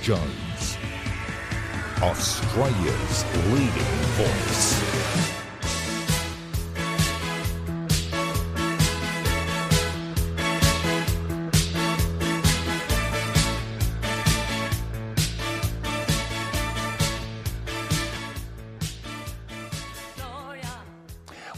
Jones, Australia's leading voice.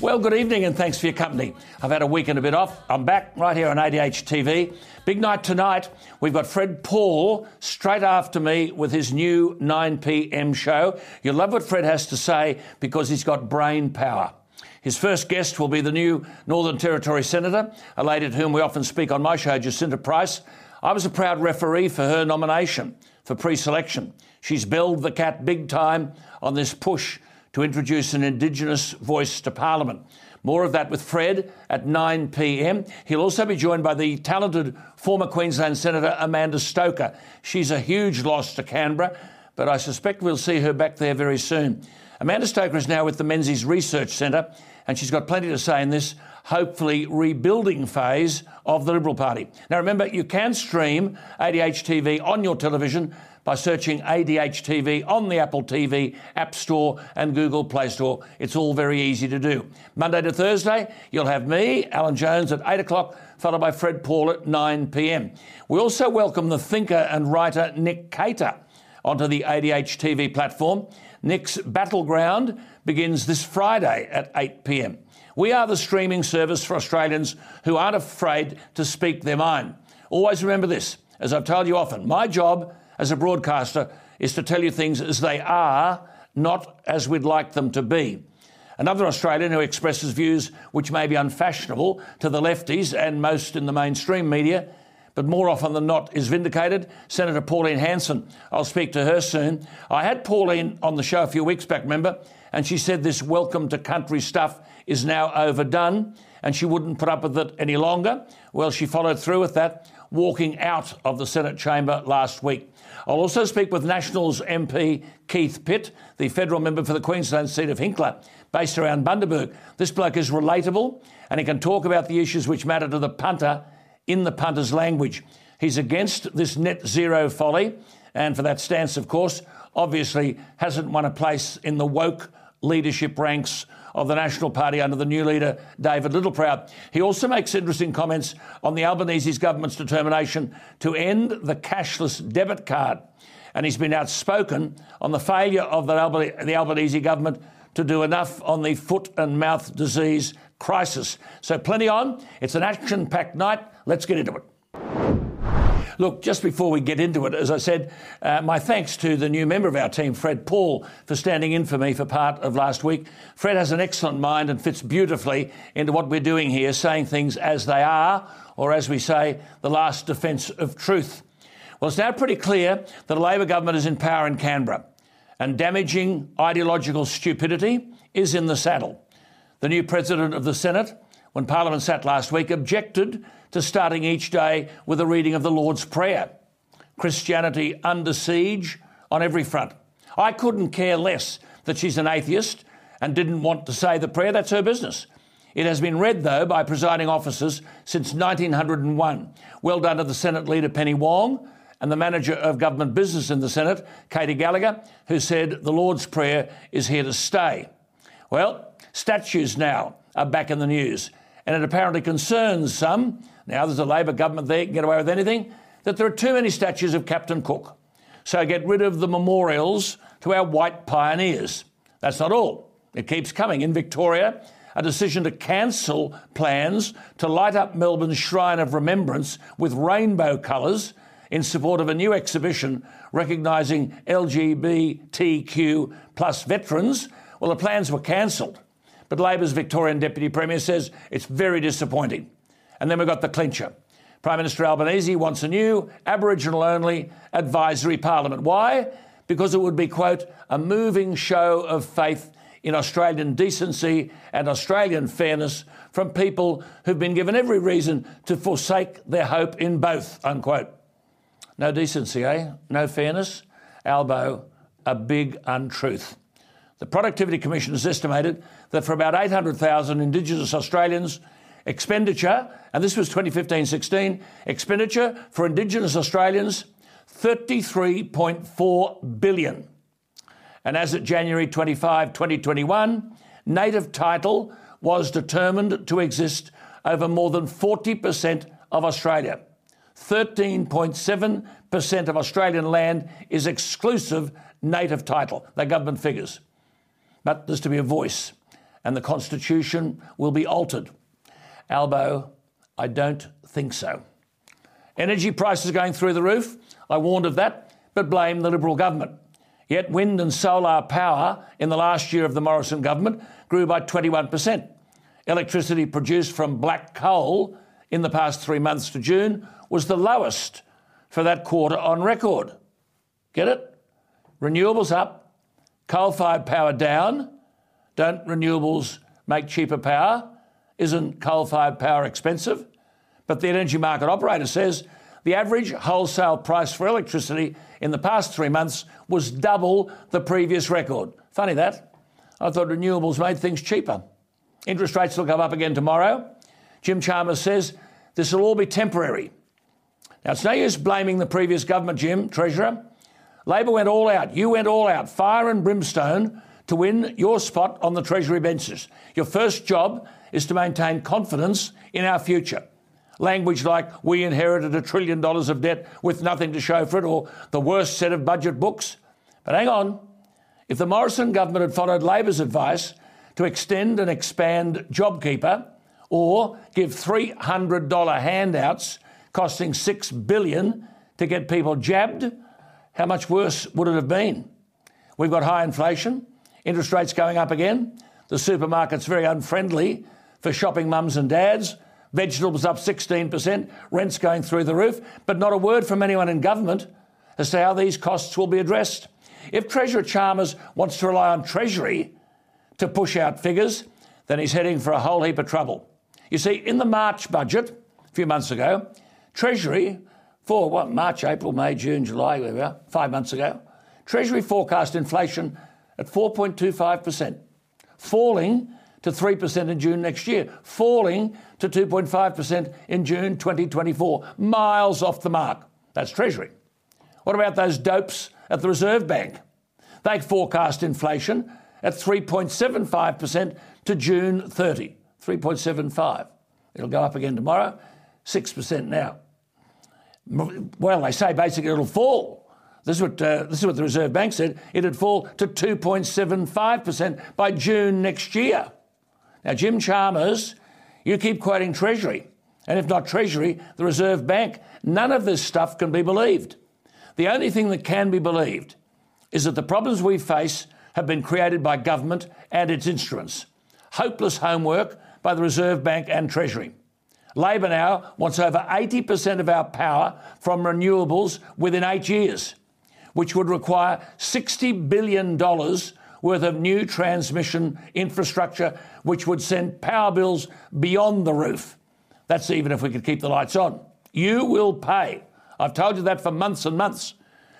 Well, good evening and thanks for your company. I've had a week and a bit off. I'm back right here on ADH TV. Big night tonight. We've got Fred Pawle straight after me with his new 9 p.m. show. You'll love what Fred has to say because he's got brain power. His first guest will be the new Northern Territory Senator, a lady at whom we often speak on my show, Jacinta Price. I was a proud referee for her nomination for pre selection. She's belled the cat big time on this push to introduce an Indigenous voice to Parliament. More of that with Fred at 9 pm. He'll also be joined by the talented former Queensland Senator Amanda Stoker. She's a huge loss to Canberra, but I suspect we'll see her back there very soon. Amanda Stoker is now with the Menzies Research Centre, and she's got plenty to say in this hopefully rebuilding phase of the Liberal Party. Now remember, you can stream ADH TV on your television by searching ADH TV on the Apple TV App Store and Google Play Store. It's all very easy to do. Monday to Thursday, you'll have me, Alan Jones, at 8 o'clock, followed by Fred Pawle at 9 pm. We also welcome the thinker and writer Nick Cater onto the ADH TV platform. Nick's Battleground begins this Friday at 8 pm. We are the streaming service for Australians who aren't afraid to speak their mind. Always remember this, as I've told you often, my job as a broadcaster is to tell you things as they are, not as we'd like them to be. Another Australian who expresses views which may be unfashionable to the lefties and most in the mainstream media, but more often than not is vindicated, Senator Pauline Hanson. I'll speak to her soon. I had Pauline on the show a few weeks back, remember, and she said this welcome to country stuff is now overdone and she wouldn't put up with it any longer. Well, she followed through with that, walking out of the Senate chamber last week. I'll also speak with Nationals MP Keith Pitt, the federal member for the Queensland seat of Hinkler, based around Bundaberg. This bloke is relatable and he can talk about the issues which matter to the punter in the punter's language. He's against this net zero folly, and for that stance, of course, obviously hasn't won a place in the woke leadership ranks of the National Party under the new leader, David Littleproud. He also makes interesting comments on the Albanese's government's determination to end the cashless debit card. And he's been outspoken on the failure of the, the Albanese government to do enough on the foot and mouth disease crisis. So, plenty on. It's an action packed night. Let's get into it. Look, just before we get into it, as I said, uh, my thanks to the new member of our team, Fred Pawle, for standing in for me for part of last week. Fred has an excellent mind and fits beautifully into what we're doing here, saying things as they are, or as we say, the last defence of truth. Well, it's now pretty clear that the Labor government is in power in Canberra, and damaging ideological stupidity is in the saddle. The new president of the Senate, when Parliament sat last week, objected to starting each day with a reading of the Lord's Prayer. Christianity under siege on every front. I couldn't care less that she's an atheist and didn't want to say the prayer. That's her business. It has been read, though, by presiding officers since 1901. Well done to the Senate leader, Penny Wong, and the manager of government business in the Senate, Katy Gallagher, who said the Lord's Prayer is here to stay. Well, statues now are back in the news, and it apparently concerns some now there's a Labor government there, can get away with anything, that there are too many statues of Captain Cook. So get rid of the memorials to our white pioneers. That's not all. It keeps coming. In Victoria, a decision to cancel plans to light up Melbourne's Shrine of Remembrance with rainbow colours in support of a new exhibition recognising LGBTQ plus veterans. Well, the plans were cancelled. But Labor's Victorian Deputy Premier says it's very disappointing. And then we've got the clincher. Prime Minister Albanese wants a new Aboriginal only advisory parliament. Why? Because it would be, quote, a moving show of faith in Australian decency and Australian fairness from people who've been given every reason to forsake their hope in both, unquote. No decency, eh? No fairness? Albo, a big untruth. The Productivity Commission has estimated that for about 800,000 Indigenous Australians, expenditure, and this was 2015 16, expenditure for Indigenous Australians, 33.4 billion. And as of January 25, 2021, native title was determined to exist over more than 40% of Australia. 13.7% of Australian land is exclusive native title. They're government figures. But there's to be a voice, and the Constitution will be altered. Albo, I don't think so. Energy prices going through the roof. I warned of that, but blame the Liberal government. Yet wind and solar power in the last year of the Morrison government grew by 21%. Electricity produced from black coal in the past three months to June was the lowest for that quarter on record. Get it? Renewables up, coal fired power down. Don't renewables make cheaper power? Isn't coal fired power expensive? But the energy market operator says the average wholesale price for electricity in the past three months was double the previous record. Funny that. I thought renewables made things cheaper. Interest rates will go up again tomorrow. Jim Chalmers says this will all be temporary. Now, it's no use blaming the previous government, Jim, Treasurer. Labor went all out. You went all out, fire and brimstone, to win your spot on the Treasury benches. Your first job is to maintain confidence in our future. Language like we inherited a trillion dollars of debt with nothing to show for it, or the worst set of budget books. But hang on. If the Morrison government had followed Labor's advice to extend and expand JobKeeper or give $300 handouts costing 6 billion to get people jabbed, how much worse would it have been? We've got high inflation, interest rates going up again, the supermarket's very unfriendly for shopping mums and dads, vegetables up 16%, rents going through the roof, but not a word from anyone in government as to how these costs will be addressed. If Treasurer Chalmers wants to rely on Treasury to push out figures, then he's heading for a whole heap of trouble. You see, in the March budget a few months ago, Treasury, for what, March, April, May, June, July, whatever, five months ago, Treasury forecast inflation at 4.25%, falling to 3% in June next year, falling to 2.5% in June 2024, miles off the mark. That's Treasury. What about those dopes at the Reserve Bank? They forecast inflation at 3.75% to June 30. 3.75. It'll go up again tomorrow, 6% now. Well, they say basically it'll fall. This is what, uh, this is what the Reserve Bank said. It'd fall to 2.75% by June next year. Now, Jim Chalmers, you keep quoting Treasury. And if not Treasury, the Reserve Bank. None of this stuff can be believed. The only thing that can be believed is that the problems we face have been created by government and its instruments. Hopeless homework by the Reserve Bank and Treasury. Labor now wants over 80% of our power from renewables within eight years, which would require $60 billion worth of new transmission infrastructure, which would send power bills beyond the roof. That's even if we could keep the lights on. You will pay. I've told you that for months and months.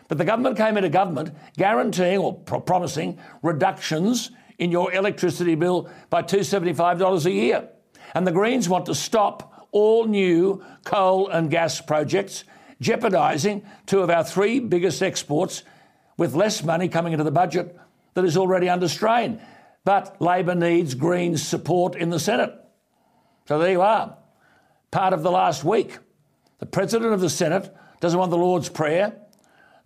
But the government came into government guaranteeing or pro- promising reductions in your electricity bill by $275 a year. And the Greens want to stop all new coal and gas projects, jeopardising two of our three biggest exports with less money coming into the budget that is already under strain. But Labor needs Greens' support in the Senate. So there you are. Part of the last week. The President of the Senate doesn't want the Lord's Prayer,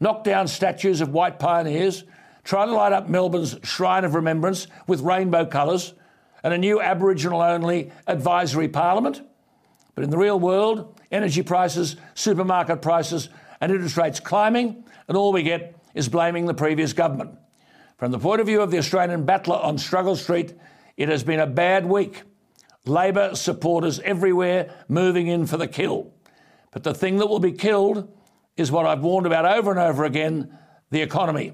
knock down statues of white pioneers, try to light up Melbourne's Shrine of Remembrance with rainbow colours, and a new Aboriginal only advisory parliament. But in the real world, energy prices, supermarket prices, and interest rates climbing, and all we get is blaming the previous government. From the point of view of the Australian battler on Struggle Street, it has been a bad week. Labor supporters everywhere moving in for the kill. But the thing that will be killed is what I've warned about over and over again the economy.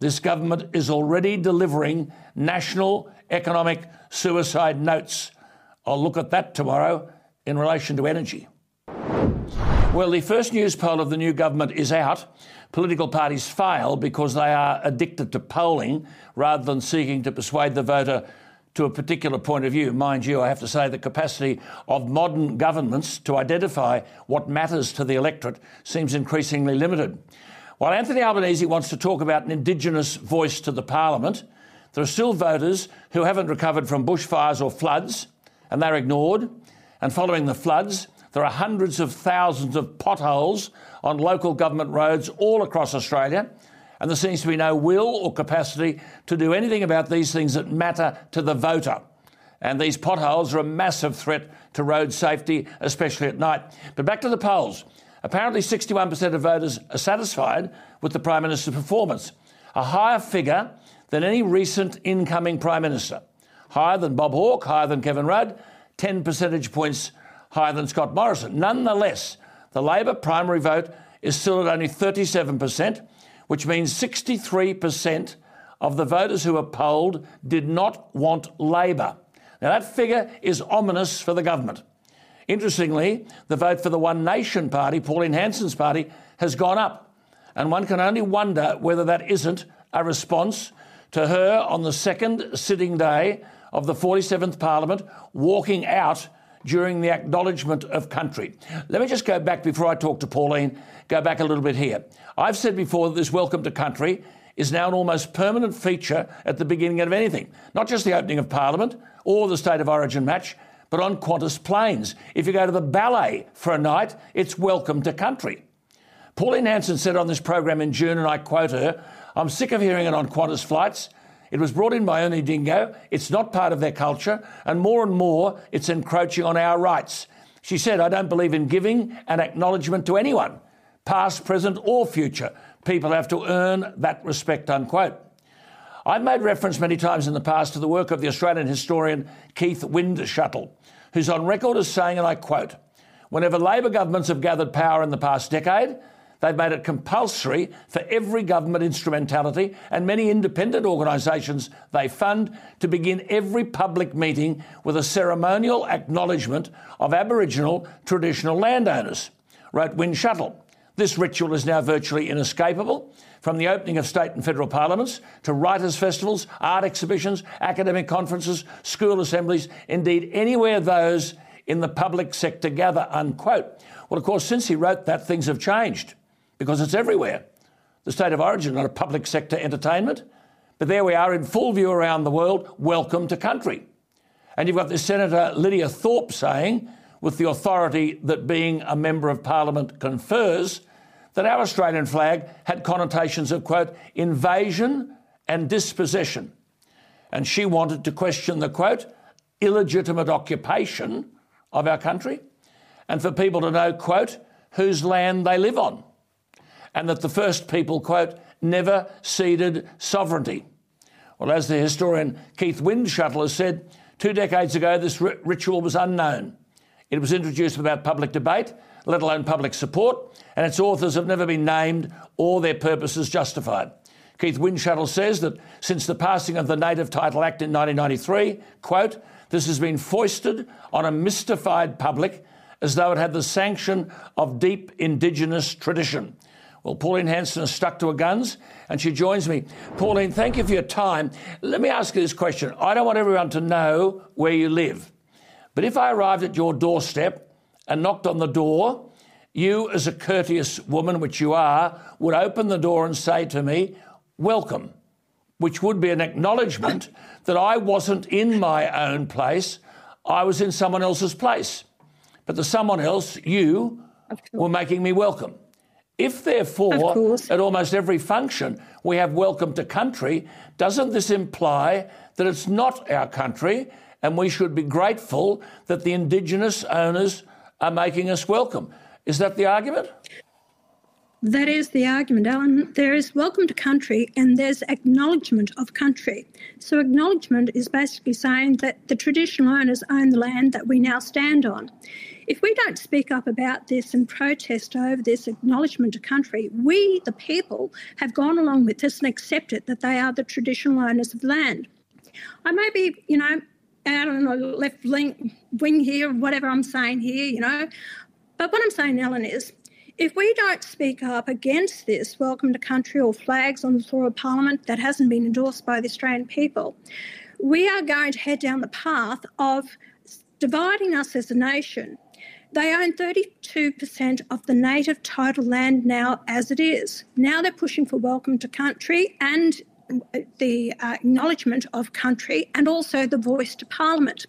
This government is already delivering national economic suicide notes. I'll look at that tomorrow in relation to energy. Well, the first Newspoll of the new government is out. Political parties fail because they are addicted to polling rather than seeking to persuade the voter to a particular point of view. Mind you, I have to say the capacity of modern governments to identify what matters to the electorate seems increasingly limited. While Anthony Albanese wants to talk about an Indigenous voice to the Parliament, there are still voters who haven't recovered from bushfires or floods, and they're ignored. And following the floods, there are hundreds of thousands of potholes on local government roads all across Australia, and there seems to be no will or capacity to do anything about these things that matter to the voter. And these potholes are a massive threat to road safety, especially at night. But back to the polls. Apparently, 61% of voters are satisfied with the Prime Minister's performance, a higher figure than any recent incoming Prime Minister. Higher than Bob Hawke, higher than Kevin Rudd, 10 percentage points higher than Scott Morrison. Nonetheless, the Labor primary vote is still at only 37%, which means 63% of the voters who were polled did not want Labor. Now, that figure is ominous for the government. Interestingly, the vote for the One Nation Party, Pauline Hanson's party, has gone up. And one can only wonder whether that isn't a response to her on the second sitting day of the 47th Parliament walking out during the acknowledgement of country. Let me just go back before I talk to Pauline, go back a little bit here. I've said before that this welcome to country is now an almost permanent feature at the beginning of anything, not just the opening of Parliament or the State of Origin match, but on Qantas planes. If you go to the ballet for a night, it's welcome to country. Pauline Hanson said on this program in June, and I quote her, I'm sick of hearing it on Qantas flights. It was brought in by Ernie Dingo. It's not part of their culture, and more and more it's encroaching on our rights. She said, I don't believe in giving an acknowledgement to anyone, past, present, or future. People have to earn that respect, unquote. I've made reference many times in the past to the work of the Australian historian Keith Windschuttle, who's on record as saying, and I quote, Whenever Labor governments have gathered power in the past decade, they've made it compulsory for every government instrumentality and many independent organisations they fund to begin every public meeting with a ceremonial acknowledgement of Aboriginal traditional landowners, wrote Windschuttle. This ritual is now virtually inescapable, from the opening of state and federal parliaments to writers' festivals, art exhibitions, academic conferences, school assemblies, indeed anywhere those in the public sector gather, unquote. Well, of course, since he wrote that, things have changed because it's everywhere. The state of origin, not a public sector entertainment, but there we are in full view around the world. Welcome to country. And you've got this Senator Lydia Thorpe saying, with the authority that being a member of parliament confers, that our Australian flag had connotations of, quote, invasion and dispossession. And she wanted to question the, quote, illegitimate occupation of our country and for people to know, quote, whose land they live on. And that the first people, quote, never ceded sovereignty. Well, as the historian Keith Windschuttle has said, two decades ago this ritual was unknown. It was introduced without public debate let alone public support, and its authors have never been named or their purposes justified. Keith Windschuttle says that since the passing of the Native Title Act in 1993, quote, this has been foisted on a mystified public as though it had the sanction of deep Indigenous tradition. Well, Pauline Hanson has stuck to her guns and she joins me. Pauline, thank you for your time. Let me ask you this question. I don't want everyone to know where you live, but if I arrived at your doorstep and knocked on the door, you, as a courteous woman, which you are, would open the door and say to me, Welcome, which would be an acknowledgement that I wasn't in my own place, I was in someone else's place. But the someone else, you, were making me welcome. If, therefore, at almost every function we have welcome to country, doesn't this imply that it's not our country and we should be grateful that the Indigenous owners are making us welcome. Is that the argument? That is the argument, Alan. There is welcome to country and there's acknowledgement of country. So, acknowledgement is basically saying that the traditional owners own the land that we now stand on. If we don't speak up about this and protest over this acknowledgement of country, we, the people, have gone along with this and accepted that they are the traditional owners of land. I may be, you know, out on the left wing here, whatever I'm saying here, you know. But what I'm saying, Ellen, is if we don't speak up against this welcome to country or flags on the floor of Parliament that hasn't been endorsed by the Australian people, we are going to head down the path of dividing us as a nation. They own 32% of the native title land now as it is. Now they're pushing for welcome to country and the uh, acknowledgement of country and also the voice to Parliament.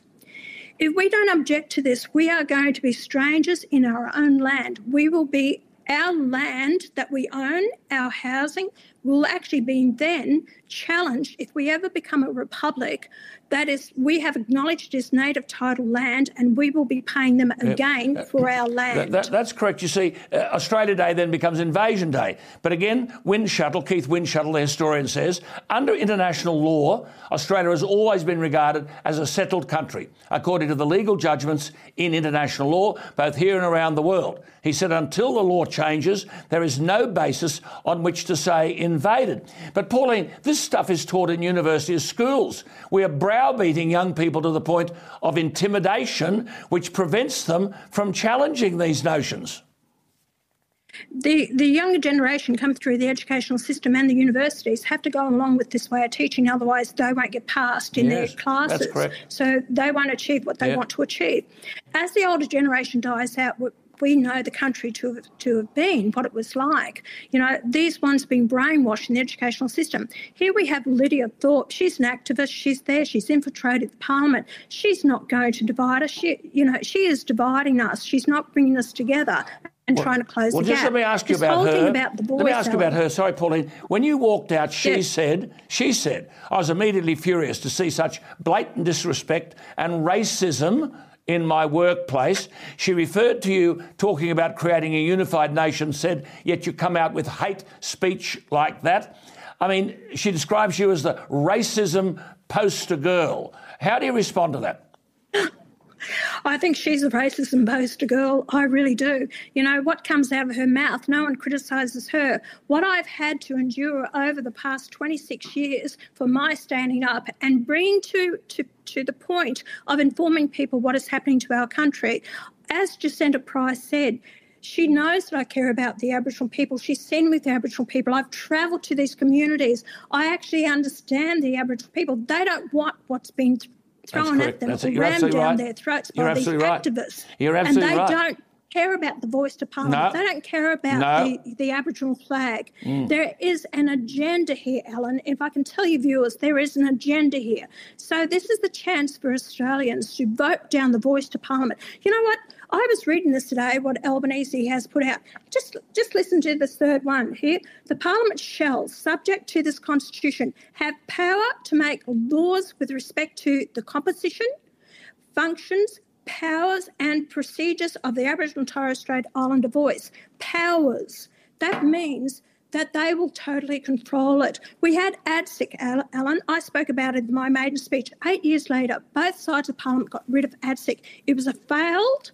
If we don't object to this, we are going to be strangers in our own land. We will be our land that we own, our housing, will actually be then challenged if we ever become a republic. That is, we have acknowledged this native title land and we will be paying them again uh, for our land. That, that, that's correct. You see, uh, Australia Day then becomes Invasion Day. But again, Windschuttle, Keith Windschuttle, the historian, says under international law, Australia has always been regarded as a settled country, according to the legal judgments in international law, both here and around the world. He said until the law changes, there is no basis on which to say in invaded. But Pauline, this stuff is taught in universities, schools. We are browbeating young people to the point of intimidation, which prevents them from challenging these notions. The, the younger generation come through the educational system and the universities have to go along with this way of teaching, otherwise they won't get passed in yes, their classes. So they won't achieve what they yeah. want to achieve. As the older generation dies out, we know the country to have, to have been, what it was like. You know, these ones being brainwashed in the educational system. Here we have Lydia Thorpe. She's an activist. She's there. She's infiltrated the parliament. She's not going to divide us. She, you know, she is dividing us. She's not bringing us together and well, trying to close well, the just gap. let me ask you about her. About let me ask you about her. Sorry, Pauline. When you walked out, she yes. said, she said, I was immediately furious to see such blatant disrespect and racism in my workplace. She referred to you talking about creating a unified nation, said, yet you come out with hate speech like that. I mean, she describes you as the racism poster girl. How do you respond to that? I think she's a racist and poster girl. I really do. You know, what comes out of her mouth, no one criticises her. What I've had to endure over the past 26 years for my standing up and bringing to, to, to the point of informing people what is happening to our country. As Jacinta Price said, she knows that I care about the Aboriginal people. She's seen with the Aboriginal people. I've travelled to these communities. I actually understand the Aboriginal people. They don't want what's been thrown at them rammed down right. their throats by these right. activists. You're absolutely and they right. don't care about the voice to parliament. No. They don't care about no. the, the Aboriginal flag. Mm. There is an agenda here, Alan. If I can tell you, viewers, there is an agenda here. So this is the chance for Australians to vote down the voice to parliament. You know what? I was reading this today, what Albanese has put out. Just, just listen to the third one here. The Parliament shall, subject to this Constitution, have power to make laws with respect to the composition, functions, powers, and procedures of the Aboriginal and Torres Strait Islander voice. Powers. That means that they will totally control it. We had ATSIC, Alan. I spoke about it in my maiden speech. Eight years later, both sides of Parliament got rid of ATSIC. It was a failed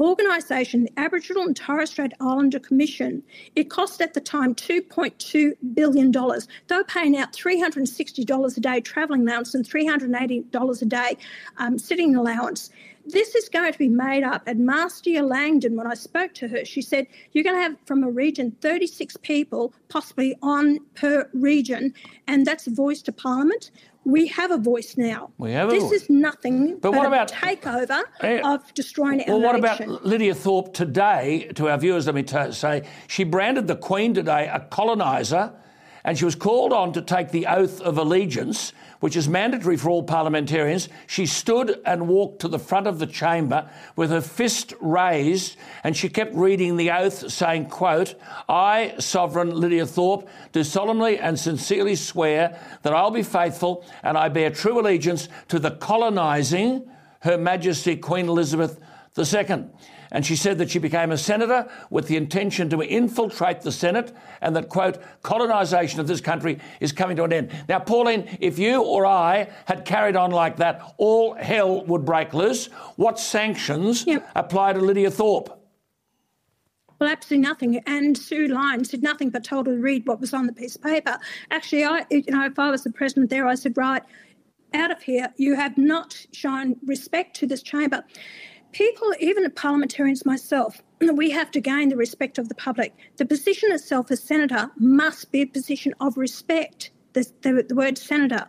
organisation, the Aboriginal and Torres Strait Islander Commission, it cost at the time $2.2 billion. They were paying out $360 a day travelling allowance and $380 a day um, sitting allowance. This is going to be made up. And Marcia Langton, when I spoke to her, she said, You're going to have from a region 36 people, possibly on per region, and that's a voice to Parliament we have a voice now. We have this voice. is nothing but, but what about takeover uh, of destroying well, what about Lydia Thorpe today? To our viewers, let me t- say she branded the Queen today a coloniser, and she was called on to take the oath of allegiance which is mandatory for all parliamentarians, she stood and walked to the front of the chamber with her fist raised and she kept reading the oath saying, quote, I, Sovereign Lydia Thorpe, do solemnly and sincerely swear that I'll be faithful and I bear true allegiance to the colonising Her Majesty Queen Elizabeth II. And she said that she became a senator with the intention to infiltrate the Senate and that, quote, colonisation of this country is coming to an end. Now, Pauline, if you or I had carried on like that, all hell would break loose. What sanctions Yep. apply to Lydia Thorpe? Well, absolutely nothing. And Sue Lines did nothing but told her to read what was on the piece of paper. Actually, I, you know, if I was the president there, I said, right, out of here. You have not shown respect to this chamber. People, even parliamentarians myself, we have to gain the respect of the public. The position itself as senator must be a position of respect. The, the, the word senator.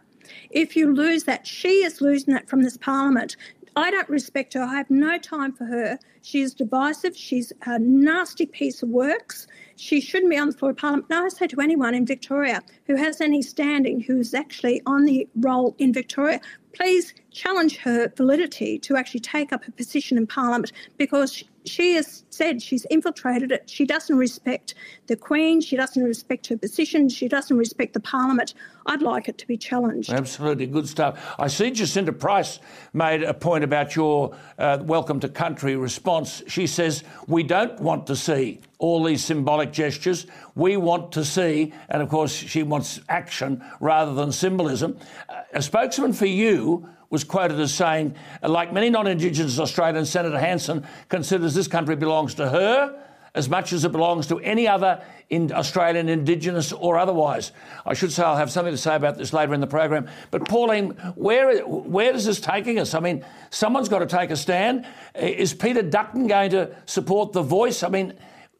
If you lose that, she is losing that from this parliament. I don't respect her. I have no time for her. She is divisive. She's a nasty piece of works. She shouldn't be on the floor of Parliament. Now, I say to anyone in Victoria who has any standing, who is actually on the roll in Victoria, please challenge her validity to actually take up a position in Parliament because she has said she's infiltrated it. She doesn't respect the Queen. She doesn't respect her position. She doesn't respect the Parliament. I'd like it to be challenged. Absolutely good stuff. I see Jacinta Price made a point about your uh, welcome to country response. She says, We don't want to see all these symbolic gestures. We want to see, and of course, she wants action rather than symbolism. Uh, a spokesman for you was quoted as saying, like many non Indigenous Australians, Senator Hanson considers this country belongs to her as much as it belongs to any other in Australian Indigenous or otherwise. I should say I'll have something to say about this later in the program. But Pauline, where where is this taking us? I mean, someone's got to take a stand. Is Peter Dutton going to support the voice? I mean,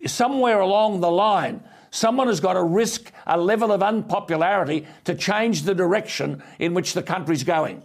somewhere along the line. Someone has got to risk a level of unpopularity to change the direction in which the country's going.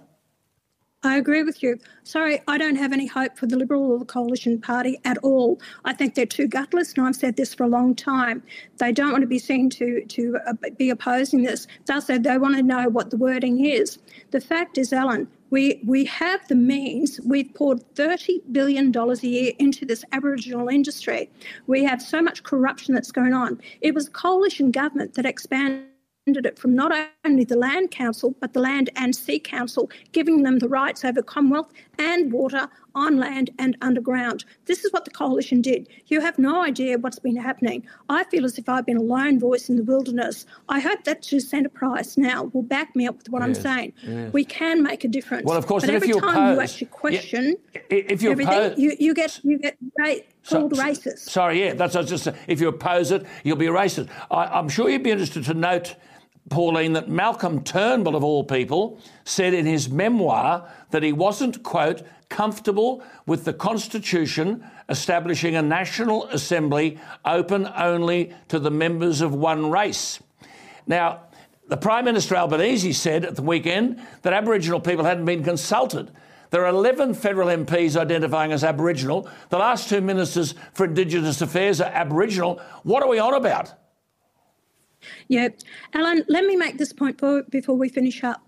I agree with you. Sorry, I don't have any hope for the Liberal or the Coalition Party at all. I think they're too gutless, and I've said this for a long time. They don't want to be seen to to uh, be opposing this. Thus, they want to know what the wording is. The fact is, Alan, we we have the means. We've poured thirty billion dollars a year into this Aboriginal industry. We have so much corruption that's going on. It was coalition government that expanded it from not only the Land Council, but the Land and Sea Council, giving them the rights over Commonwealth and water on land and underground. This is what the coalition did. You have no idea what's been happening. I feel as if I've been a lone voice in the wilderness. I hope that Jacinta Price now will back me up with what I'm saying. yes. We can make a difference. Well, of course, but every you time you oppose- actually question I- if you everything, oppose- you, you get you get So- called racist. Sorry, yeah, that's what I was just. If you oppose it, you'll be a racist. I, I'm sure you'd be interested to note, Pauline, that Malcolm Turnbull, of all people, said in his memoir that he wasn't, quote, comfortable with the Constitution establishing a National Assembly open only to the members of one race. Now, the Prime Minister Albanese said at the weekend that Aboriginal people hadn't been consulted. There are 11 federal MPs identifying as Aboriginal. The last two ministers for Indigenous Affairs are Aboriginal. What are we on about? Yeah. Alan, let me make this point for, before we finish up.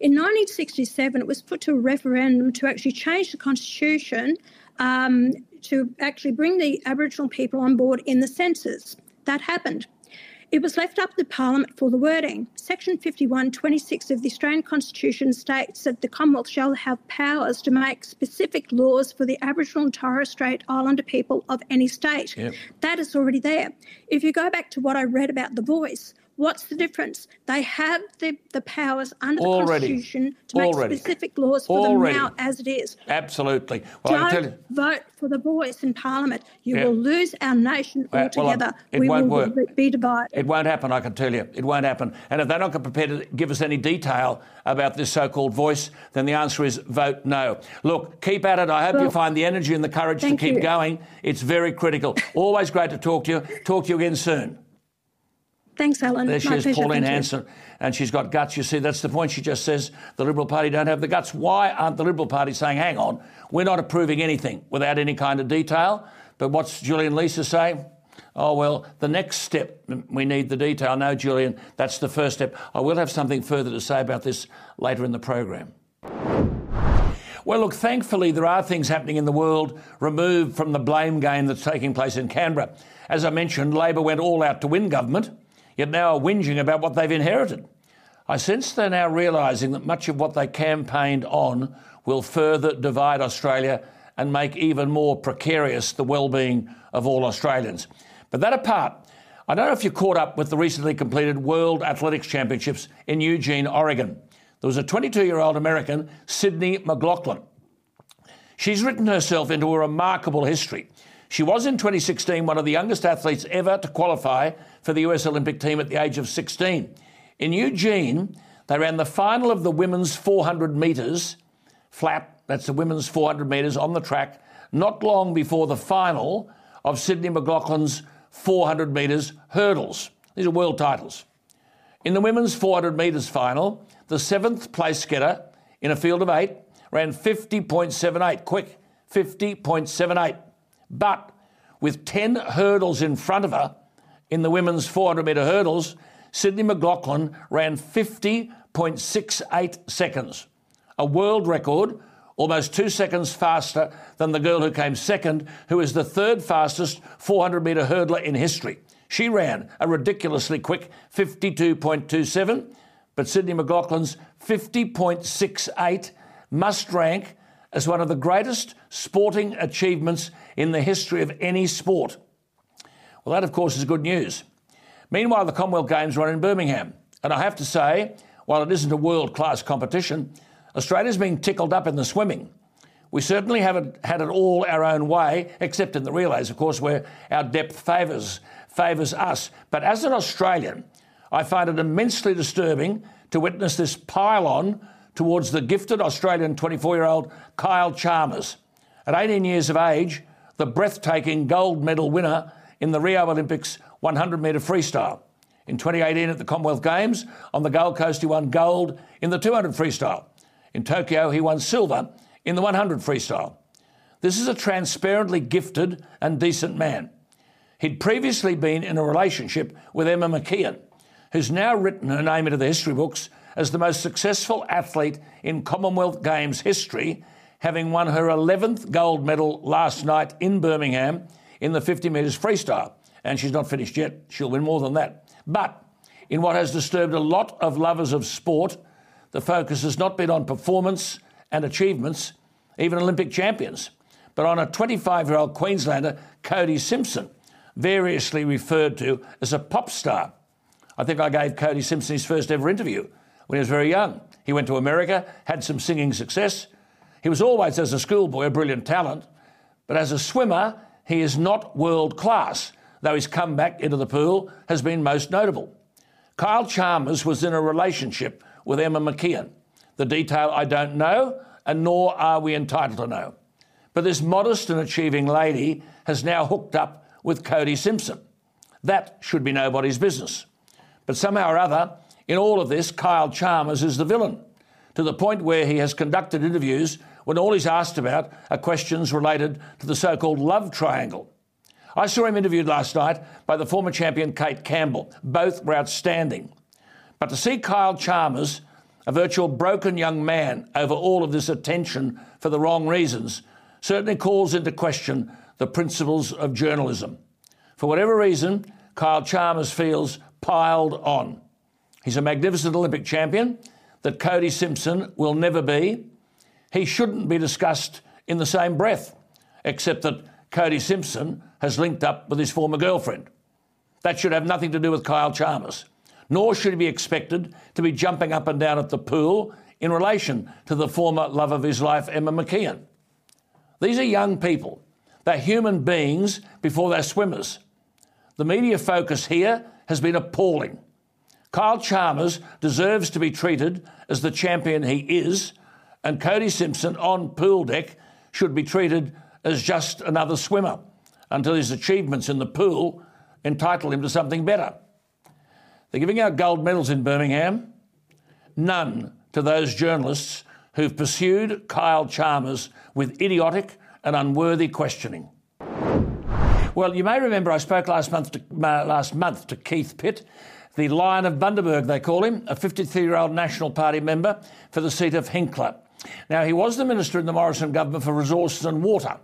In 1967, it was put to a referendum to actually change the constitution um, to actually bring the Aboriginal people on board in the census. That happened. It was left up to Parliament for the wording. Section 51.26 of the Australian Constitution states that the Commonwealth shall have powers to make specific laws for the Aboriginal and Torres Strait Islander people of any state. Yep. That is already there. If you go back to what I read about the voice, what's the difference? They have the, the powers under the Already. Constitution to make Already. specific laws for Already. them now as it is. Absolutely. Well, I can tell Don't vote for the voice in Parliament. You Yeah. will lose our nation uh, Well, well, altogether. it we won't will work. be divided. It won't happen, I can tell you. It won't happen. And if they're not prepared to give us any detail about this so called voice, then the answer is vote no. Look, keep at it. I hope you find the energy and the courage to keep you. going. It's very critical. Always great to talk to you. Talk to you again soon. Thanks, Alan. There she My is, pleasure. Pauline Hanson, and she's got guts. You see, that's the point. She just says the Liberal Party don't have the guts. Why aren't the Liberal Party saying, hang on, we're not approving anything without any kind of detail? But what's Julian Leeser say? Oh, well, the next step, we need the detail. No, Julian, that's the first step. I will have something further to say about this later in the program. Well, look, thankfully, there are things happening in the world removed from the blame game that's taking place in Canberra. As I mentioned, Labor went all out to win government, yet now are whinging about what they've inherited. I sense they're now realising that much of what they campaigned on will further divide Australia and make even more precarious the well-being of all Australians. But that apart, I don't know if you caught up with the recently completed World Athletics Championships in Eugene, Oregon. There was a 22 year old American, Sydney McLaughlin. She's written herself into a remarkable history. She was in 2016 one of the youngest athletes ever to qualify for the US Olympic team at the age of 16. In Eugene, they ran the final of the women's 400 metres flat, that's the women's 400 metres on the track, not long before the final of Sydney McLaughlin's 400 metres hurdles. These are world titles. In the women's 400 metres final, the seventh place getter in a field of eight ran 50.78, quick, 50.78. But with 10 hurdles in front of her in the women's 400 metre hurdles, Sydney McLaughlin ran 50.68 seconds, a world record, almost two seconds faster than the girl who came second, who is the third fastest 400 metre hurdler in history. She ran a ridiculously quick 52.27, but Sydney McLaughlin's 50.68 must rank as one of the greatest sporting achievements in the history of any sport. Well, that, of course, is good news. Meanwhile, the Commonwealth Games run in Birmingham. And I have to say, while it isn't a world class competition, Australia's been tickled up in the swimming. We certainly haven't had it all our own way, except in the relays, of course, where our depth favours favours us. But as an Australian, I find it immensely disturbing to witness this pile on towards the gifted Australian 24 year old Kyle Chalmers. At 18 years of age, the breathtaking gold medal winner in the Rio Olympics 100 metre freestyle. In 2018 at the Commonwealth Games on the Gold Coast, he won gold in the 200 freestyle. In Tokyo, he won silver in the 100 freestyle. This is a transparently gifted and decent man. He'd previously been in a relationship with Emma McKeon, who's now written her name into the history books as the most successful athlete in Commonwealth Games history, having won her 11th gold medal last night in Birmingham in the 50 metres freestyle. And she's not finished yet. She'll win more than that. But in what has disturbed a lot of lovers of sport, the focus has not been on performance and achievements, even Olympic champions, but on a 25 year old Queenslander, Cody Simpson, variously referred to as a pop star. I think I gave Cody Simpson his first ever interview when he was very young. He went to America, had some singing success. He was always, as a schoolboy, a brilliant talent, but as a swimmer, he is not world class, though his comeback into the pool has been most notable. Kyle Chalmers was in a relationship with Emma McKeon. The detail I don't know, and nor are we entitled to know. But this modest and achieving lady has now hooked up with Cody Simpson. That should be nobody's business. But somehow or other, in all of this, Kyle Chalmers is the villain, to the point where he has conducted interviews when all he's asked about are questions related to the so called love triangle. I saw him interviewed last night by the former champion Cate Campbell. Both were outstanding. But to see Kyle Chalmers, a virtual broken young man, over all of this attention for the wrong reasons, certainly calls into question the principles of journalism. For whatever reason, Kyle Chalmers feels piled on. He's a magnificent Olympic champion that Cody Simpson will never be. He shouldn't be discussed in the same breath, except that Cody Simpson has linked up with his former girlfriend. That should have nothing to do with Kyle Chalmers, nor should he be expected to be jumping up and down at the pool in relation to the former love of his life, Emma McKeon. These are young people. They're human beings before they're swimmers. The media focus here has been appalling. Kyle Chalmers deserves to be treated as the champion he is, and Cody Simpson on pool deck should be treated as just another swimmer until his achievements in the pool entitle him to something better. They're giving out gold medals in Birmingham, none to those journalists who've pursued Kyle Chalmers with idiotic and unworthy questioning. Well, you may remember I spoke last month to, uh, last month to Keith Pitt the Lion of Bundaberg, they call him, a 53 year old National Party member for the seat of Hinkler. Now, he was the Minister in the Morrison government for Resources and Water.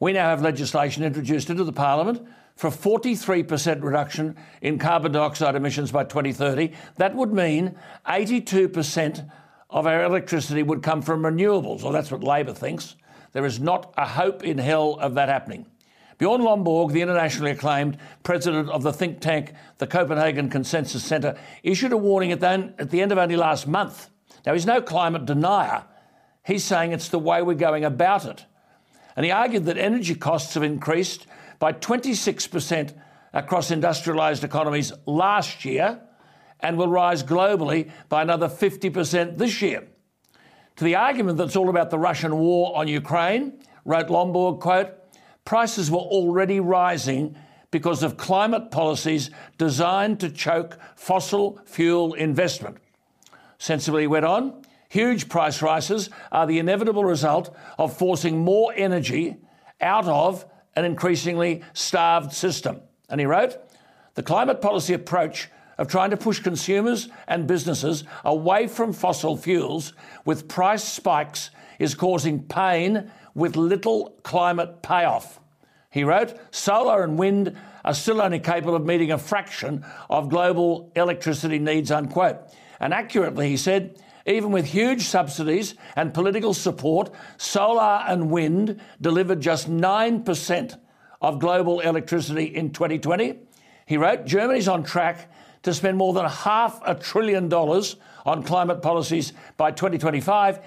We now have legislation introduced into the Parliament for a 43% reduction in carbon dioxide emissions by 2030. That would mean 82% of our electricity would come from renewables, or that's what Labor thinks. There is not a hope in hell of that happening. Bjorn Lomborg, the internationally acclaimed president of the think tank, the Copenhagen Consensus Centre, issued a warning at the, at the end of only last month. Now, he's no climate denier. He's saying it's the way we're going about it. And he argued that energy costs have increased by 26% across industrialised economies last year and will rise globally by another 50% this year. To the argument that it's all about the Russian war on Ukraine, wrote Lomborg, quote, prices were already rising because of climate policies designed to choke fossil fuel investment. Sensibly went on, huge price rises are the inevitable result of forcing more energy out of an increasingly starved system. And he wrote, the climate policy approach of trying to push consumers and businesses away from fossil fuels with price spikes is causing pain with little climate payoff. He wrote, solar and wind are still only capable of meeting a fraction of global electricity needs, unquote. And accurately, he said, even with huge subsidies and political support, solar and wind delivered just 9% of global electricity in 2020. He wrote, Germany's on track to spend more than half a trillion dollars on climate policies by 2025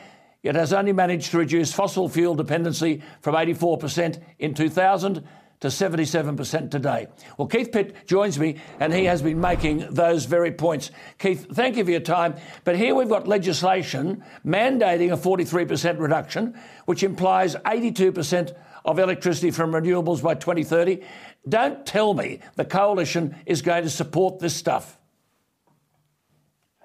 It has only managed to reduce fossil fuel dependency from 84% in 2000 to 77% today. Well, Keith Pitt joins me, and he has been making those very points. Keith, thank you for your time. But here we've got legislation mandating a 43% reduction, which implies 82% of electricity from renewables by 2030. Don't tell me the coalition is going to support this stuff.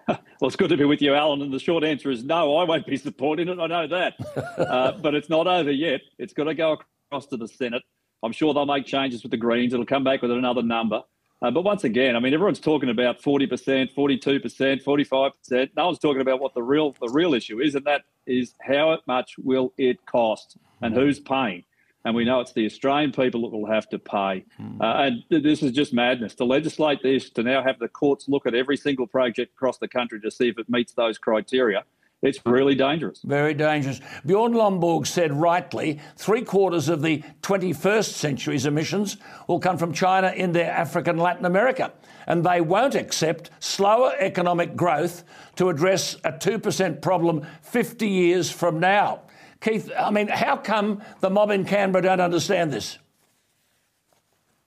Well, it's good to be with you, Alan. And the short answer is no, I won't be supporting it. I know that. uh, but it's not over yet. It's got to go across to the Senate. I'm sure they'll make changes with the Greens. It'll come back with another number. Uh, but once again, I mean, everyone's talking about 40%, 42%, 45%. No one's talking about what the real the real issue is, and that is how much will it cost and who's paying and we know it's the Australian people that will have to pay. Mm. Uh, and this is just madness. To legislate this, to now have the courts look at every single project across the country to see if it meets those criteria, it's really dangerous. Very dangerous. Bjorn Lomborg said rightly three quarters of the 21st century's emissions will come from China, India, Africa, and Latin America. And they won't accept slower economic growth to address a 2% problem 50 years from now. Keith, I mean, how come the mob in Canberra don't understand this?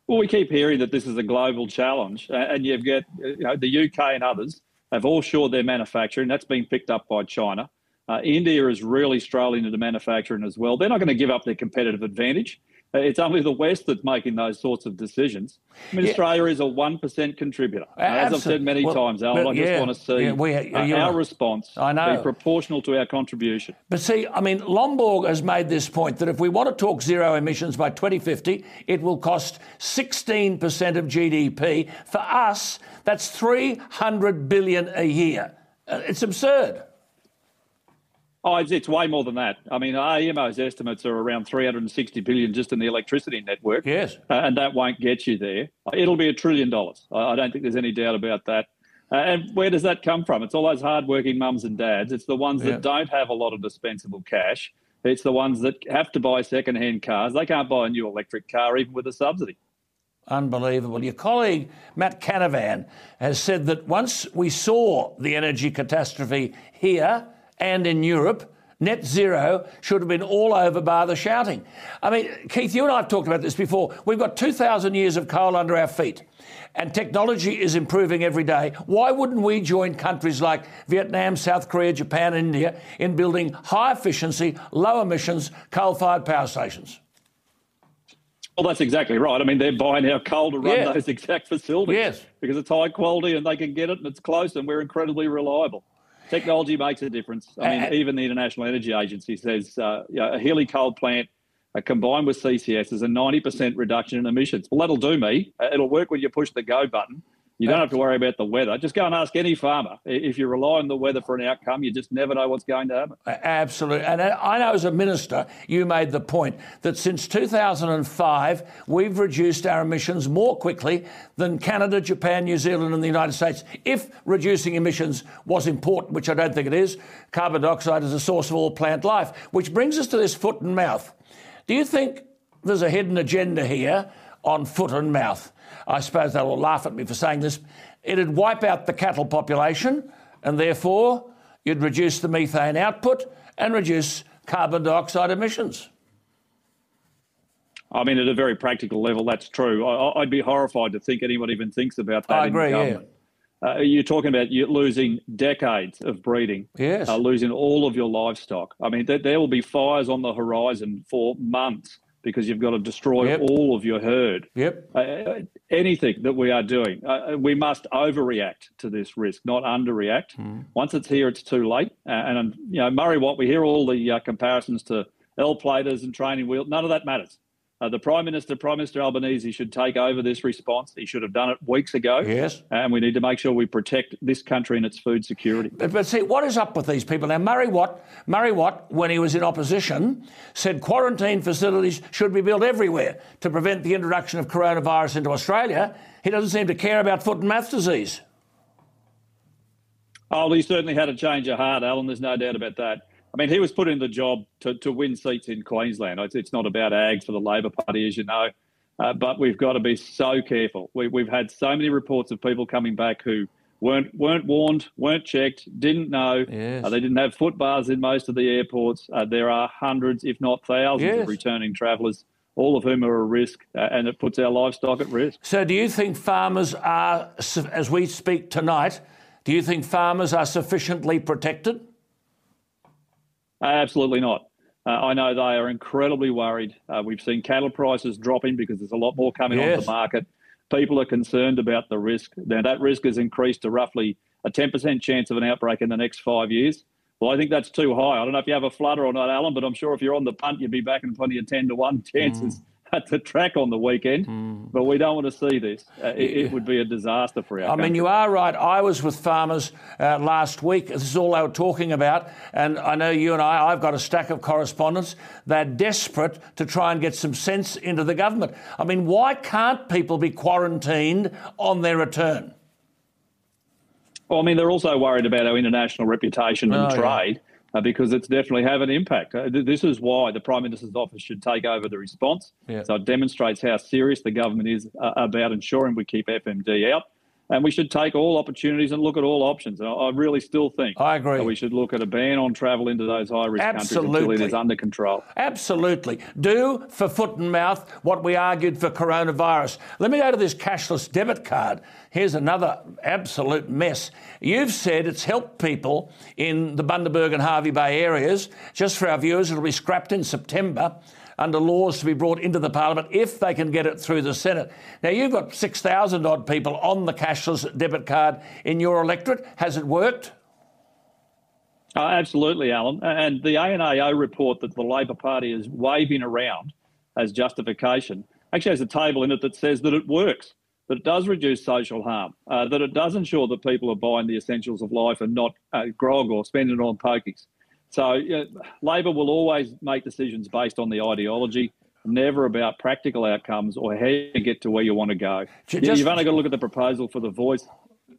Well, we keep hearing that this is a global challenge, and you've got you know, the UK and others have all shored their manufacturing. That's been picked up by China. Uh, India is really strolling into manufacturing as well. They're not going to give up their competitive advantage. It's only the West that's making those sorts of decisions. I mean, yeah. Australia is a 1% contributor. As I've said many well, times, Alan, I just want to see yeah, we, uh, our response I know. be proportional to our contribution. But see, I mean, Lomborg has made this point that if we want to talk zero emissions by 2050, it will cost 16% of GDP. For us, that's 300 billion a year. Uh, it's absurd. Oh, it's, it's, way more than that. I mean, AEMO's estimates are around 360 billion just in the electricity network. Yes. Uh, and that won't get you there. It'll be a trillion dollars. I, I don't think there's any doubt about that. Uh, and where does that come from? It's all those hardworking mums and dads. It's the ones yeah. that don't have a lot of dispensable cash. It's the ones that have to buy second-hand cars. They can't buy a new electric car even with a subsidy. Unbelievable. Your colleague, Matt Canavan, has said that once we saw the energy catastrophe here, and in Europe, net zero should have been all over bar the shouting. I mean, Keith, you and I have talked about this before. We've got 2,000 years of coal under our feet, and technology is improving every day. Why wouldn't we join countries like Vietnam, South Korea, Japan, and India in building high efficiency, low emissions coal fired power stations? Well, that's exactly right. I mean, they're buying our coal to run yeah. those exact facilities. Yes. Because it's high quality and they can get it and it's close and we're incredibly reliable. Technology makes a difference. I mean, even the International Energy Agency says uh, you know, a HELE coal plant uh, combined with CCS is a 90% reduction in emissions. Well, that'll do me. Uh, it'll work when you push the go button. You don't have to worry about the weather. Just go and ask any farmer. If you rely on the weather for an outcome, you just never know what's going to happen. Absolutely. And uh, I know as a minister, you made the point that since 2005, we've reduced our emissions more quickly than Canada, Japan, New Zealand, and the United States. If reducing emissions was important, which I don't think it is, carbon dioxide is a source of all plant life. Which brings us to this foot and mouth. Do you think there's a hidden agenda here on foot and mouth? I suppose they'll all laugh at me for saying this. It'd wipe out the cattle population, and therefore you'd reduce the methane output and reduce carbon dioxide emissions. I mean, at a very practical level, that's true. I, would be horrified to think anyone even thinks about that I in agree, government. Yeah. Uh, you're talking about you losing decades of breeding, yes. Uh, losing all of your livestock. I mean, there will be fires on the horizon for months because you've got to destroy yep. all of your herd. Yep. Uh, anything that we are doing, uh, we must overreact to this risk, not underreact. Mm. Once it's here, it's too late. Uh, and you know, Murray, Watt we hear all the uh, comparisons to L platers and training wheels. None of that matters. Uh, the Prime Minister, Prime Minister Albanese, should take over this response. He should have done it weeks ago. Yes. And we need to make sure we protect this country and its food security. But, but see, what is up with these people? Now, Murray Watt, Murray Watt, when he was in opposition, said quarantine facilities should be built everywhere to prevent the introduction of coronavirus into Australia. He doesn't seem to care about foot and mouth disease. Oh, he certainly had a change of heart, Alan. There's no doubt about that. I mean, he was put in the job to, to win seats in Queensland. It's not about ags for the Labor Party, as you know, uh, but we've got to be so careful. We, have had so many reports of people coming back who weren't weren't warned, weren't checked, didn't know. Yes. Uh, they didn't have foot baths in most of the airports. Uh, there are hundreds, if not thousands, yes. of returning travellers. All of whom are a risk, uh, and it puts our livestock at risk. So, do you think farmers are, as we speak tonight, do you think farmers are sufficiently protected? Absolutely not. Uh, I know they are incredibly worried. Uh, we've seen cattle prices dropping because there's a lot more coming yes. onto the market. People are concerned about the risk. Now, that risk has increased to roughly a 10% chance of an outbreak in the next five years. Well, I think that's too high. I don't know if you have a flutter or not, Alan, but I'm sure if you're on the punt, you'd be back in plenty of 10 to 1 chances. Mm at the track on the weekend, mm. but we don't want to see this. Uh, it, it, would be a disaster for our. I country. mean, you are right. I was with farmers uh, last week. This is all they were talking about, and I know you and I. I've got a stack of correspondence. They're desperate to try and get some sense into the government. I mean, why can't people be quarantined on their return? Well, I mean, they're also worried about our international reputation and oh, trade. Yeah. Uh, because it's definitely have an impact. Uh, th- this is why the Prime Minister's office should take over the response. Yeah. So it demonstrates how serious the government is uh, about ensuring we keep FMD out. And we should take all opportunities and look at all options. And I, I really still think I agree. that we should look at a ban on travel into those high risk countries until it is under control. Absolutely. Do for foot and mouth what we argued for coronavirus. Let me go to this cashless debit card. Here's another absolute mess. You've said it's helped people in the Bundaberg and Hervey Bay areas. Just for our viewers, it'll be scrapped in September under laws to be brought into the parliament if they can get it through the Senate. Now, you've got 6,000 odd people on the cashless debit card in your electorate. Has it worked? Uh, absolutely, Alan. And the ANAO report that the Labor Party is waving around as justification actually has a table in it that says that it works, that it does reduce social harm, uh, that it does ensure that people are buying the essentials of life and not uh, grog or spending it on pokies. So Labor will always make decisions based on the ideology, never about practical outcomes or how you get to where you want to go. Just, You've only got to look at the proposal for the voice.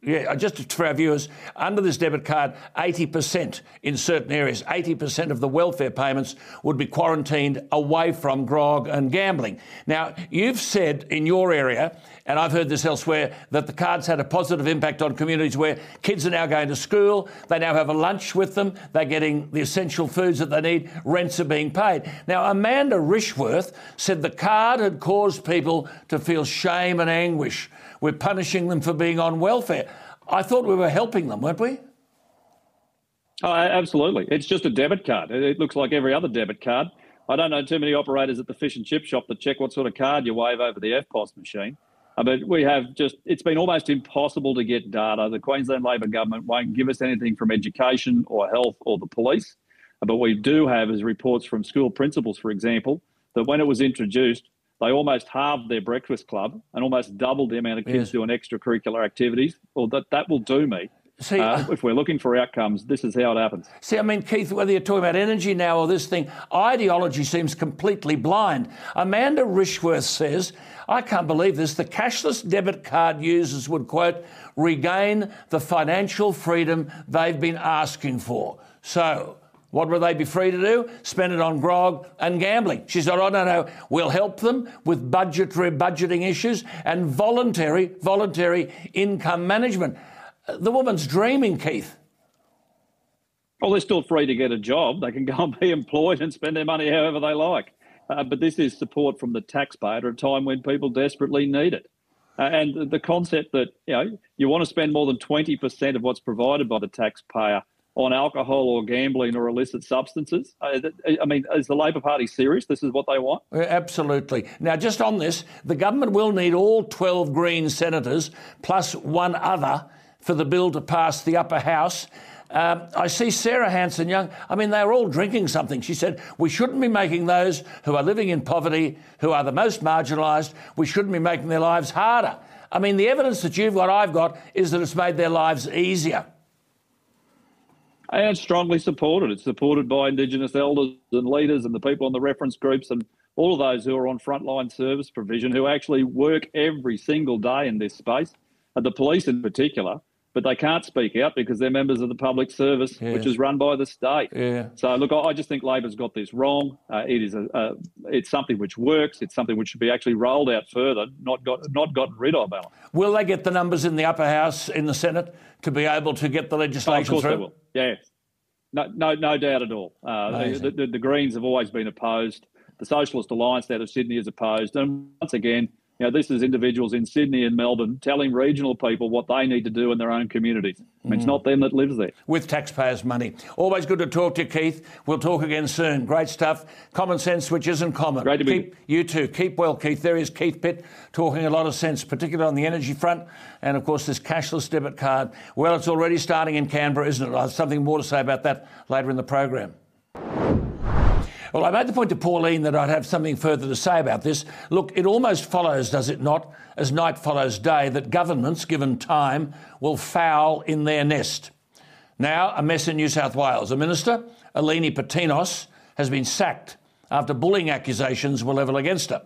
Yeah, uh, just for our viewers, under this debit card, 80% in certain areas, 80% of the welfare payments would be quarantined away from grog and gambling. Now, you've said in your area, and I've heard this elsewhere, that the cards had a positive impact on communities where kids are now going to school, they now have a lunch with them, they're getting the essential foods that they need, rents are being paid. Now, Amanda Rishworth said the card had caused people to feel shame and anguish. We're punishing them for being on welfare. I thought we were helping them, weren't we? Oh, absolutely. It's just a debit card. It looks like every other debit card. I don't know too many operators at the fish and chip shop that check what sort of card you wave over the EFTPOS machine. Uh, but we have just, it's been almost impossible to get data. The Queensland Labor government won't give us anything from education or health or the police. Uh, but we do have is reports from school principals, for example, that when it was introduced, they almost halved their breakfast club and almost doubled the amount of kids Yes. doing extracurricular activities. Well, that, that will do me. See, Uh, if we're looking for outcomes, this is how it happens. See, I mean, Keith, whether you're talking about energy now or this thing, ideology seems completely blind. Amanda Rishworth says, I can't believe this, the cashless debit card users would, quote, regain the financial freedom they've been asking for. So, what would they be free to do? Spend it on grog and gambling. She said, oh, no, no, we'll help them with budgetary budgeting issues and voluntary, voluntary income management. The woman's dreaming, Keith. Well, they're still free to get a job. They can go and be employed and spend their money however they like. Uh, but this is support from the taxpayer at a time when people desperately need it. Uh, and the- concept that you know you want to spend more than twenty percent of what's provided by the taxpayer on alcohol or gambling or illicit substances. Uh, I mean, is the Labor Party serious? This is what they want. Uh, Absolutely. Now, just on this, the government will need all 12 Green senators plus one other for the bill to pass the upper house. Um, I see Sarah Hanson Young. I mean, they were all drinking something. She said, We shouldn't be making those who are living in poverty, who are the most marginalised, we shouldn't be making their lives harder. I mean, the evidence that you've got, I've got, is that it's made their lives easier. And strongly supported. It's supported by Indigenous elders and leaders and the people on the reference groups and all of those who are on frontline service provision who actually work every single day in this space, and the police in particular. But they can't speak out because they're members of the public service, Yes. which is run by the state. Yeah. So look, I just think Labor's got this wrong. Uh, it is a, a, it's something which works. It's something which should be actually rolled out further, not got not gotten rid of. Alan. Will they get the numbers in the upper house, in the Senate, to be able to get the legislation Oh, of course through? they will. Yeah. No, no, no doubt at all. Uh, the, the, the Greens have always been opposed. The Socialist Alliance out of Sydney is opposed. And once again, you know, this is individuals in Sydney and Melbourne telling regional people what they need to do in their own communities. I mean, It's mm. not them that lives there. with taxpayers' money. Always good to talk to you, Keith. We'll talk again soon. Great stuff. Common sense, which isn't common. Great to be Keep, you too. Keep well, Keith. There is Keith Pitt talking a lot of sense, particularly on the energy front, and of course this cashless debit card. Well, it's already starting in Canberra, isn't it? I have something more to say about that later in the program. Well, I made the point to Pauline that I'd have something further to say about this. Look, it almost follows, does it not, as night follows day, that governments, given time, will foul in their nest. Now, a mess in New South Wales. A minister, Eleni Petinos, has been sacked after bullying accusations were levelled against her.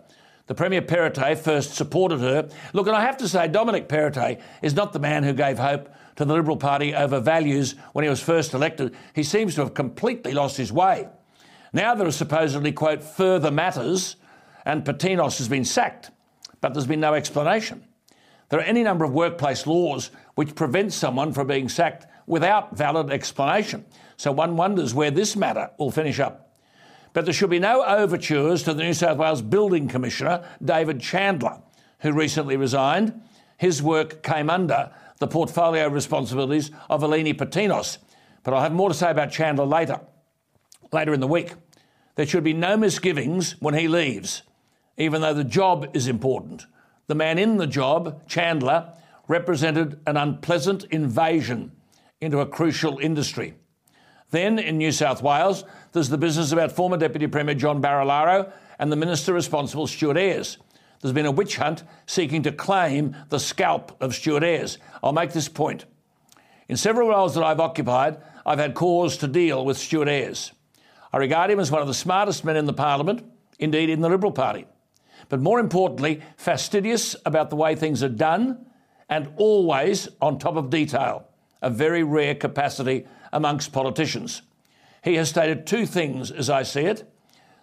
The Premier Perrottet first supported her. Look, and I have to say, Dominic Perrottet is not the man who gave hope to the Liberal Party over values when he was first elected. He seems to have completely lost his way. Now there are supposedly, quote, further matters, and Petinos has been sacked, but there's been no explanation. There are any number of workplace laws which prevent someone from being sacked without valid explanation. So one wonders where this matter will finish up. But there should be no overtures to the New South Wales Building Commissioner, David Chandler, who recently resigned. His work came under the portfolio responsibilities of Eleni Petinos. But I'll have more to say about Chandler later later in the week. There should be no misgivings when he leaves, even though the job is important. The man in the job, Chandler, represented an unpleasant invasion into a crucial industry. Then in New South Wales, there's the business about former Deputy Premier John Barilaro and the Minister responsible, Stuart Ayres. There's been a witch hunt seeking to claim the scalp of Stuart Ayres. I'll make this point. In several roles that I've occupied, I've had cause to deal with Stuart Ayres. I regard him as one of the smartest men in the Parliament, indeed in the Liberal Party. But more importantly, fastidious about the way things are done and always on top of detail, a very rare capacity amongst politicians. He has stated two things as I see it.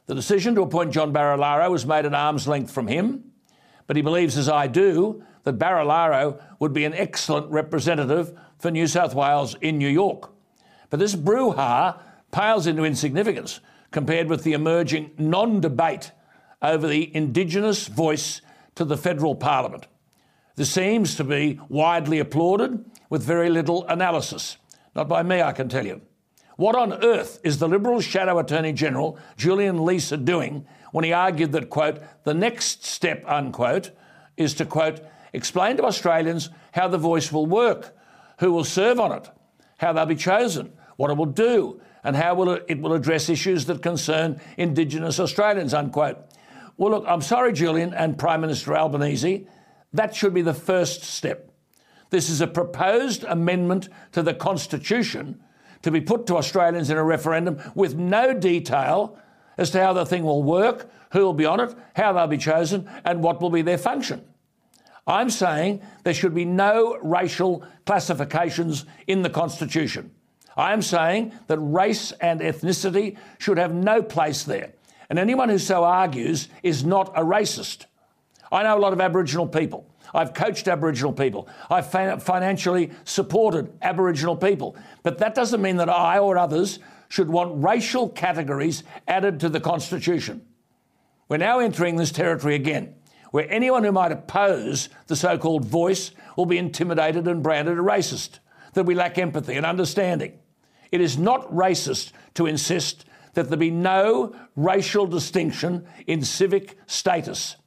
The decision to appoint John Barilaro was made at arm's length from him, but he believes, as I do, that Barilaro would be an excellent representative for New South Wales in New York. But this brouhaha pales into insignificance compared with the emerging non debate over the Indigenous voice to the federal parliament. This seems to be widely applauded with very little analysis. Not by me, I can tell you. What on earth is the Liberal Shadow Attorney General, Julian Leeser, doing when he argued that, quote, the next step, unquote, is to, quote, explain to Australians how the voice will work, who will serve on it, how they'll be chosen, what it will do, and how will it, it will address issues that concern Indigenous Australians, unquote. Well, look, I'm sorry, Julian and Prime Minister Albanese. That should be the first step. This is a proposed amendment to the Constitution to be put to Australians in a referendum with no detail as to how the thing will work, who will be on it, how they'll be chosen, and what will be their function. I'm saying there should be no racial classifications in the Constitution. I am saying that race and ethnicity should have no place there. And anyone who so argues is not a racist. I know a lot of Aboriginal people. I've coached Aboriginal people. I've financially supported Aboriginal people. But that doesn't mean that I or others should want racial categories added to the Constitution. We're now entering this territory again, where anyone who might oppose the so called voice will be intimidated and branded a racist, that we lack empathy and understanding. It is not racist to insist that there be no racial distinction in civic status.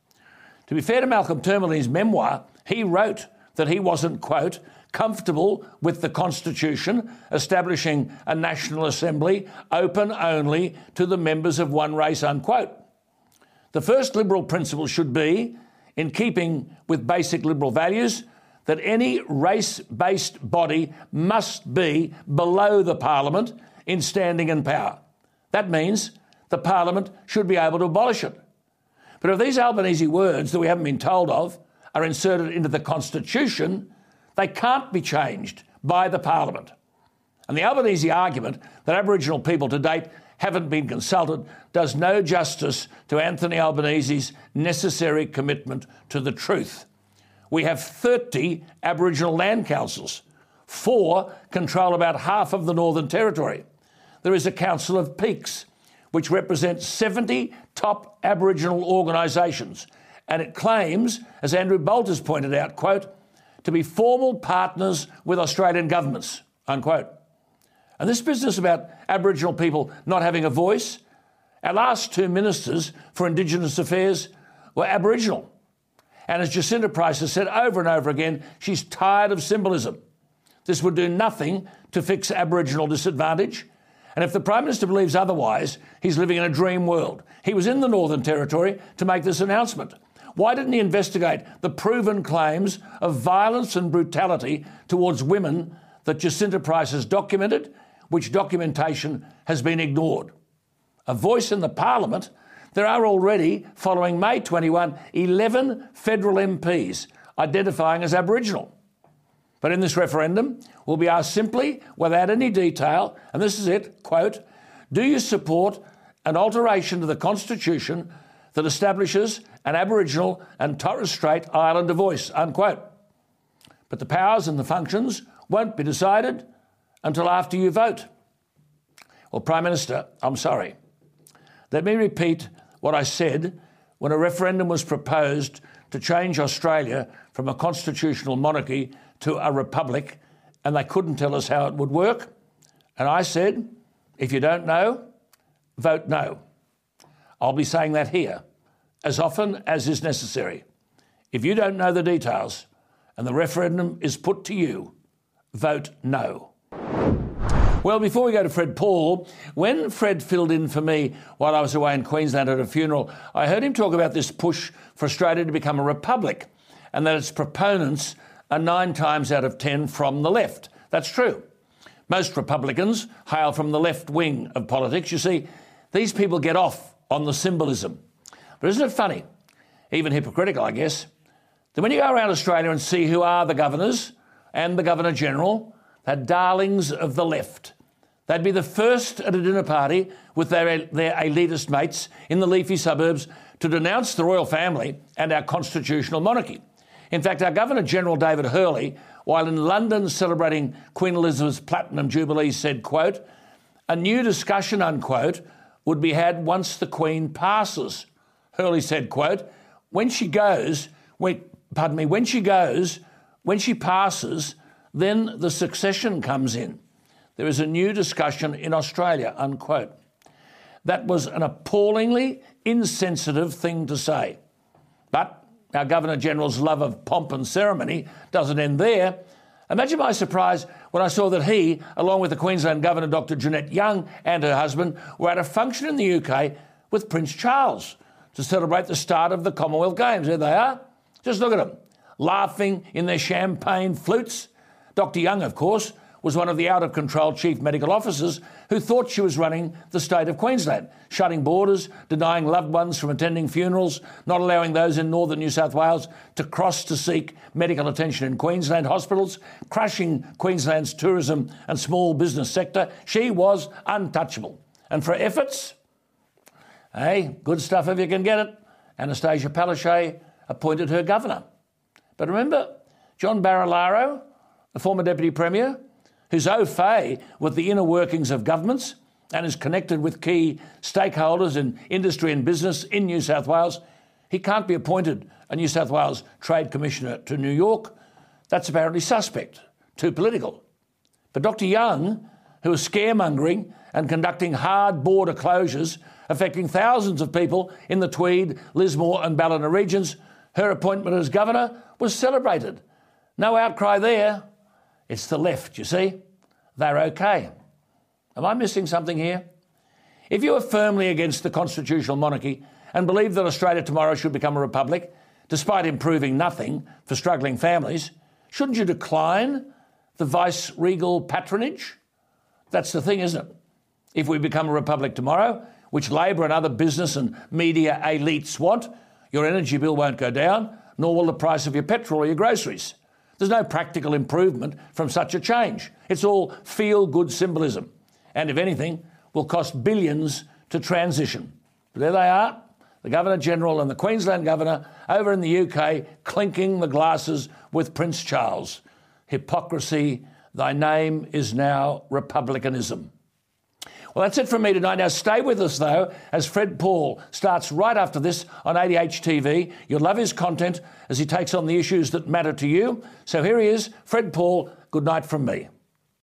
To be fair to Malcolm his memoir, he wrote that he wasn't, quote, comfortable with the Constitution establishing a National Assembly open only to the members of one race, unquote. The first Liberal principle should be, in keeping with basic Liberal values, that any race based body must be below the Parliament in standing and power. That means the Parliament should be able to abolish it. But if these Albanese words that we haven't been told of are inserted into the Constitution, they can't be changed by the Parliament. And the Albanese argument that Aboriginal people to date haven't been consulted does no justice to Anthony Albanese's necessary commitment to the truth. We have 30 Aboriginal land councils. Four control about half of the Northern Territory there is a Council of Peaks, which represents 70 top Aboriginal organisations. And it claims, as Andrew Bolt has pointed out, quote, to be formal partners with Australian governments, unquote. And this business about Aboriginal people not having a voice, our last two ministers for Indigenous Affairs were Aboriginal. And as Jacinta Price has said over and over again, she's tired of symbolism. This would do nothing to fix Aboriginal disadvantage. And if the Prime Minister believes otherwise, he's living in a dream world. He was in the Northern Territory to make this announcement. Why didn't he investigate the proven claims of violence and brutality towards women that Jacinta Price has documented, which documentation has been ignored? A voice in the Parliament. There are already, following May 21, 11 federal MPs identifying as Aboriginal. But in this referendum, we'll be asked simply, without any detail, and this is it quote, do you support an alteration to the Constitution that establishes an Aboriginal and Torres Strait Islander voice, unquote. But the powers and the functions won't be decided until after you vote. Well, Prime Minister, I'm sorry. Let me repeat what I said when a referendum was proposed to change Australia from a constitutional monarchy to a republic, and they couldn't tell us how it would work. And I said, if you don't know, vote no. I'll be saying that here as often as is necessary. If you don't know the details and the referendum is put to you, vote no. Well, before we go to Fred Pawle, when Fred filled in for me while I was away in Queensland at a funeral, I heard him talk about this push for Australia to become a republic and that its proponents are nine times out of ten from the left. That's true. Most Republicans hail from the left wing of politics. You see, these people get off on the symbolism. But isn't it funny, even hypocritical, I guess, that when you go around Australia and see who are the governors and the Governor General, they're darlings of the left. They'd be the first at a dinner party with their, their elitist mates in the leafy suburbs to denounce the royal family and our constitutional monarchy. In fact, our Governor General David Hurley, while in London celebrating Queen Elizabeth's Platinum Jubilee, said, quote, a new discussion, unquote, would be had once the Queen passes. Hurley said, quote, when she goes, when, pardon me, when she goes, when she passes, then the succession comes in. There is a new discussion in Australia, unquote. That was an appallingly insensitive thing to say. But our Governor General's love of pomp and ceremony doesn't end there. Imagine my surprise when I saw that he, along with the Queensland Governor Dr. Jeanette Young and her husband, were at a function in the UK with Prince Charles to celebrate the start of the Commonwealth Games. There they are. Just look at them, laughing in their champagne flutes. Dr. Young, of course, was one of the out of control chief medical officers who thought she was running the state of Queensland, shutting borders, denying loved ones from attending funerals, not allowing those in northern New South Wales to cross to seek medical attention in Queensland hospitals, crushing Queensland's tourism and small business sector. She was untouchable. And for efforts, hey, good stuff if you can get it, Annastacia Palaszczuk appointed her governor. But remember, John Barilaro, former Deputy Premier, who's au fait with the inner workings of governments and is connected with key stakeholders in industry and business in New South Wales, he can't be appointed a New South Wales Trade Commissioner to New York. That's apparently suspect, too political. But Dr. Young, who is scaremongering and conducting hard border closures affecting thousands of people in the Tweed, Lismore, and Ballina regions, her appointment as governor was celebrated. No outcry there. It's the left, you see. They're okay. Am I missing something here? If you are firmly against the constitutional monarchy and believe that Australia tomorrow should become a republic, despite improving nothing for struggling families, shouldn't you decline the vice regal patronage? That's the thing, isn't it? If we become a republic tomorrow, which Labor and other business and media elites want, your energy bill won't go down, nor will the price of your petrol or your groceries. There's no practical improvement from such a change. It's all feel good symbolism. And if anything, will cost billions to transition. But there they are, the Governor General and the Queensland Governor over in the UK clinking the glasses with Prince Charles. Hypocrisy, thy name is now republicanism. Well, that's it from me tonight. Now, stay with us, though, as Fred Pawle starts right after this on ADH TV. You'll love his content as he takes on the issues that matter to you. So here he is, Fred Pawle. Good night from me.